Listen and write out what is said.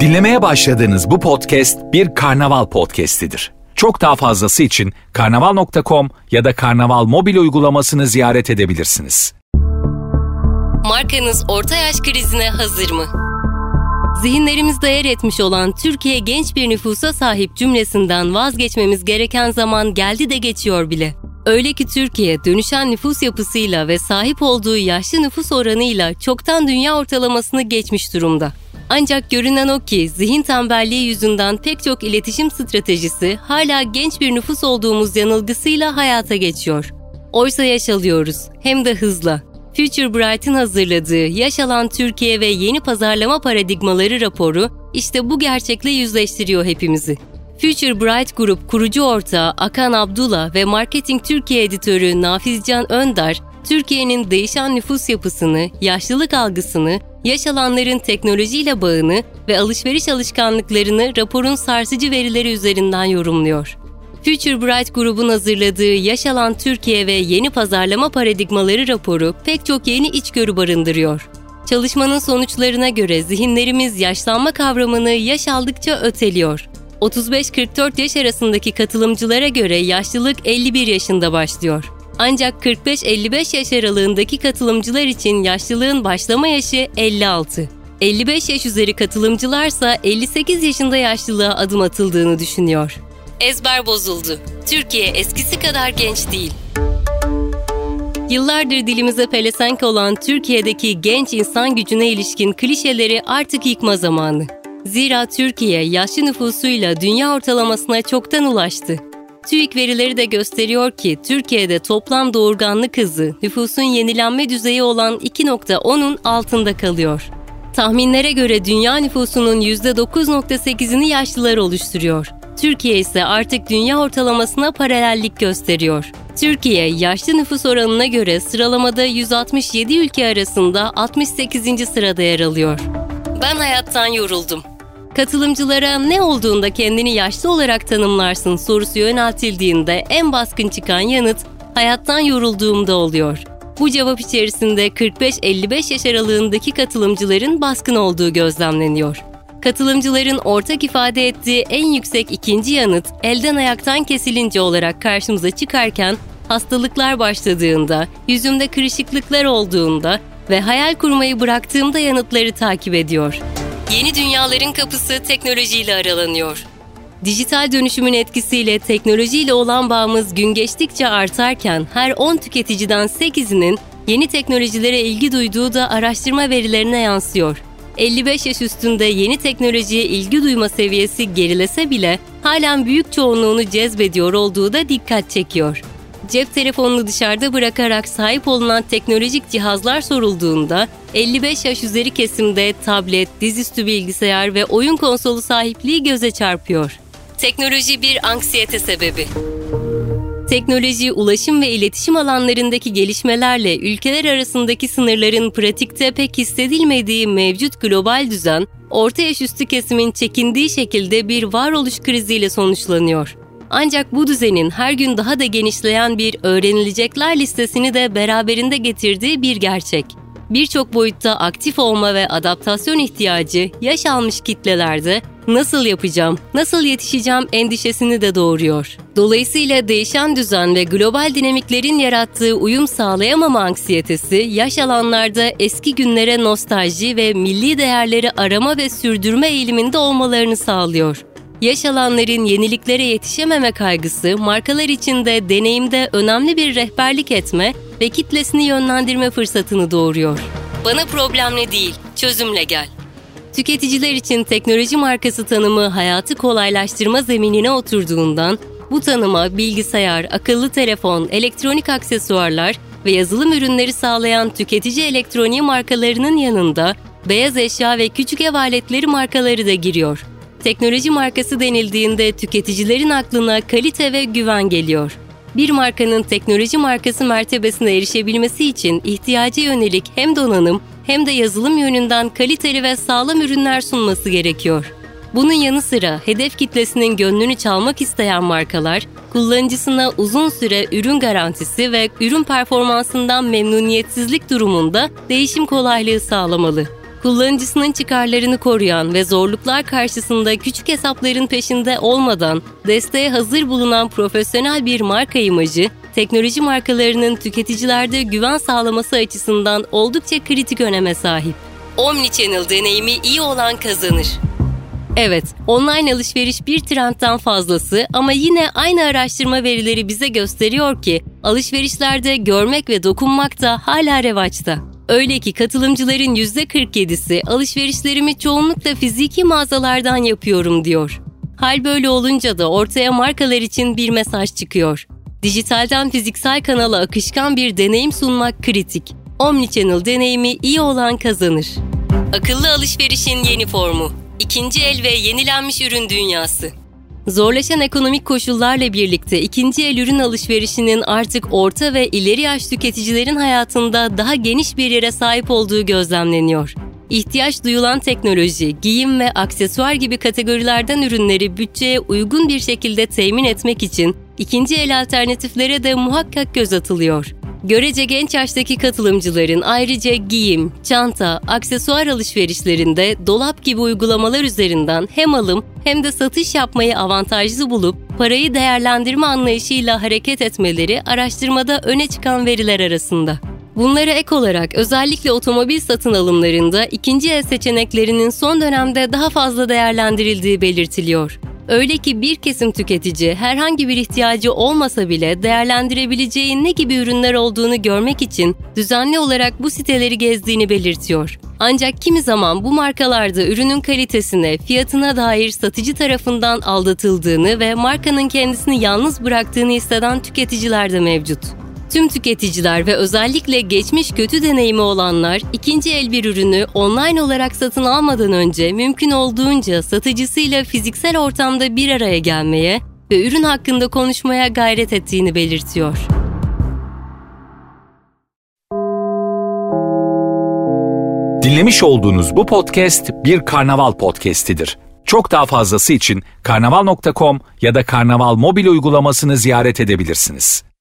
Dinlemeye başladığınız bu podcast bir karnaval podcastidir. Çok daha fazlası için karnaval.com ya da karnaval mobil uygulamasını ziyaret edebilirsiniz. Markanız orta yaş krizine hazır mı? Zihinlerimizde yer etmiş olan Türkiye genç bir nüfusa sahip cümlesinden vazgeçmemiz gereken zaman geldi de geçiyor bile. Öyle ki Türkiye dönüşen nüfus yapısıyla ve sahip olduğu yaşlı nüfus oranıyla çoktan dünya ortalamasını geçmiş durumda. Ancak görünen o ki zihin tembelliği yüzünden pek çok iletişim stratejisi hala genç bir nüfus olduğumuz yanılgısıyla hayata geçiyor. Oysa yaş alıyoruz, hem de hızla. Future Bright'ın hazırladığı Yaş Alan Türkiye ve Yeni Pazarlama Paradigmaları raporu işte bu gerçekle yüzleştiriyor hepimizi. Future Bright Group kurucu ortağı Akan Abdullah ve Marketing Türkiye editörü Nafizcan Önder, Türkiye'nin değişen nüfus yapısını, yaşlılık algısını, yaş alanların teknolojiyle bağını ve alışveriş alışkanlıklarını raporun sarsıcı verileri üzerinden yorumluyor. Future Bright grubun hazırladığı Yaş Alan Türkiye ve Yeni Pazarlama Paradigmaları raporu pek çok yeni içgörü barındırıyor. Çalışmanın sonuçlarına göre zihinlerimiz yaşlanma kavramını yaş aldıkça öteliyor. 35-44 yaş arasındaki katılımcılara göre yaşlılık 51 yaşında başlıyor. Ancak 45-55 yaş aralığındaki katılımcılar için yaşlılığın başlama yaşı 56. 55 yaş üzeri katılımcılarsa 58 yaşında yaşlılığa adım atıldığını düşünüyor. Ezber bozuldu. Türkiye eskisi kadar genç değil. Yıllardır dilimize pelesenk olan Türkiye'deki genç insan gücüne ilişkin klişeleri artık yıkma zamanı. Zira Türkiye yaşlı nüfusuyla dünya ortalamasına çoktan ulaştı. TÜİK verileri de gösteriyor ki Türkiye'de toplam doğurganlık hızı nüfusun yenilenme düzeyi olan 2.10'un altında kalıyor. Tahminlere göre dünya nüfusunun %9.8'ini yaşlılar oluşturuyor. Türkiye ise artık dünya ortalamasına paralellik gösteriyor. Türkiye, yaşlı nüfus oranına göre sıralamada 167 ülke arasında 68. sırada yer alıyor. Ben hayattan yoruldum. Katılımcılara ne olduğunda kendini yaşlı olarak tanımlarsın sorusu yöneltildiğinde en baskın çıkan yanıt hayattan yorulduğumda oluyor. Bu cevap içerisinde 45-55 yaş aralığındaki katılımcıların baskın olduğu gözlemleniyor. Katılımcıların ortak ifade ettiği en yüksek ikinci yanıt elden ayaktan kesilince olarak karşımıza çıkarken hastalıklar başladığında, yüzümde kırışıklıklar olduğunda ve hayal kurmayı bıraktığımda yanıtları takip ediyor. Yeni dünyaların kapısı teknolojiyle aralanıyor. Dijital dönüşümün etkisiyle teknolojiyle olan bağımız gün geçtikçe artarken her 10 tüketiciden 8'inin yeni teknolojilere ilgi duyduğu da araştırma verilerine yansıyor. 55 yaş üstünde yeni teknolojiye ilgi duyma seviyesi gerilese bile halen büyük çoğunluğunu cezbediyor olduğu da dikkat çekiyor. Cep telefonunu dışarıda bırakarak sahip olunan teknolojik cihazlar sorulduğunda 55 yaş üzeri kesimde tablet, dizüstü bilgisayar ve oyun konsolu sahipliği göze çarpıyor. Teknoloji bir anksiyete sebebi. Teknoloji, ulaşım ve iletişim alanlarındaki gelişmelerle ülkeler arasındaki sınırların pratikte pek hissedilmediği mevcut global düzen, orta yaş üstü kesimin çekindiği şekilde bir varoluş kriziyle sonuçlanıyor. Ancak bu düzenin her gün daha da genişleyen bir öğrenilecekler listesini de beraberinde getirdiği bir gerçek. Birçok boyutta aktif olma ve adaptasyon ihtiyacı yaş almış kitlelerde nasıl yapacağım, nasıl yetişeceğim endişesini de doğuruyor. Dolayısıyla değişen düzen ve global dinamiklerin yarattığı uyum sağlayamama anksiyetesi yaş alanlarda eski günlere nostalji ve milli değerleri arama ve sürdürme eğiliminde olmalarını sağlıyor. Yaş alanların yeniliklere yetişememe kaygısı markalar için de deneyimde önemli bir rehberlik etme ve kitlesini yönlendirme fırsatını doğuruyor. Bana problemle değil, çözümle gel. Tüketiciler için teknoloji markası tanımı hayatı kolaylaştırma zeminine oturduğundan bu tanıma bilgisayar, akıllı telefon, elektronik aksesuarlar ve yazılım ürünleri sağlayan tüketici elektroniği markalarının yanında beyaz eşya ve küçük ev aletleri markaları da giriyor. Teknoloji markası denildiğinde tüketicilerin aklına kalite ve güven geliyor. Bir markanın teknoloji markası mertebesine erişebilmesi için ihtiyaca yönelik hem donanım hem de yazılım yönünden kaliteli ve sağlam ürünler sunması gerekiyor. Bunun yanı sıra hedef kitlesinin gönlünü çalmak isteyen markalar, kullanıcısına uzun süre ürün garantisi ve ürün performansından memnuniyetsizlik durumunda değişim kolaylığı sağlamalı. Kullanıcısının çıkarlarını koruyan ve zorluklar karşısında küçük hesapların peşinde olmadan desteğe hazır bulunan profesyonel bir marka imajı, teknoloji markalarının tüketicilerde güven sağlaması açısından oldukça kritik öneme sahip. Omnichannel deneyimi iyi olan kazanır. Evet, online alışveriş bir trendten fazlası ama yine aynı araştırma verileri bize gösteriyor ki alışverişlerde görmek ve dokunmak da hala revaçta. Öyle ki katılımcıların %47'si alışverişlerimi çoğunlukla fiziki mağazalardan yapıyorum diyor. Hal böyle olunca da ortaya markalar için bir mesaj çıkıyor. Dijitalden fiziksel kanala akışkan bir deneyim sunmak kritik. Omnichannel deneyimi iyi olan kazanır. Akıllı alışverişin yeni formu. İkinci el ve yenilenmiş ürün dünyası. Zorlaşan ekonomik koşullarla birlikte ikinci el ürün alışverişinin artık orta ve ileri yaş tüketicilerin hayatında daha geniş bir yere sahip olduğu gözlemleniyor. İhtiyaç duyulan teknoloji, giyim ve aksesuar gibi kategorilerden ürünleri bütçeye uygun bir şekilde temin etmek için ikinci el alternatiflere de muhakkak göz atılıyor. Görece genç yaştaki katılımcıların ayrıca giyim, çanta, aksesuar alışverişlerinde dolap gibi uygulamalar üzerinden hem alım hem de satış yapmayı avantajlı bulup parayı değerlendirme anlayışıyla hareket etmeleri araştırmada öne çıkan veriler arasında. Bunlara ek olarak özellikle otomobil satın alımlarında ikinci el seçeneklerinin son dönemde daha fazla değerlendirildiği belirtiliyor. Öyle ki bir kesim tüketici herhangi bir ihtiyacı olmasa bile değerlendirebileceği ne gibi ürünler olduğunu görmek için düzenli olarak bu siteleri gezdiğini belirtiyor. Ancak kimi zaman bu markalarda ürünün kalitesine, fiyatına dair satıcı tarafından aldatıldığını ve markanın kendisini yalnız bıraktığını hisseden tüketiciler de mevcut. Tüm tüketiciler ve özellikle geçmiş kötü deneyimi olanlar ikinci el bir ürünü online olarak satın almadan önce mümkün olduğunca satıcısıyla fiziksel ortamda bir araya gelmeye ve ürün hakkında konuşmaya gayret ettiğini belirtiyor. Dinlemiş olduğunuz bu podcast bir karnaval podcastidir. Çok daha fazlası için karnaval.com ya da karnaval mobil uygulamasını ziyaret edebilirsiniz.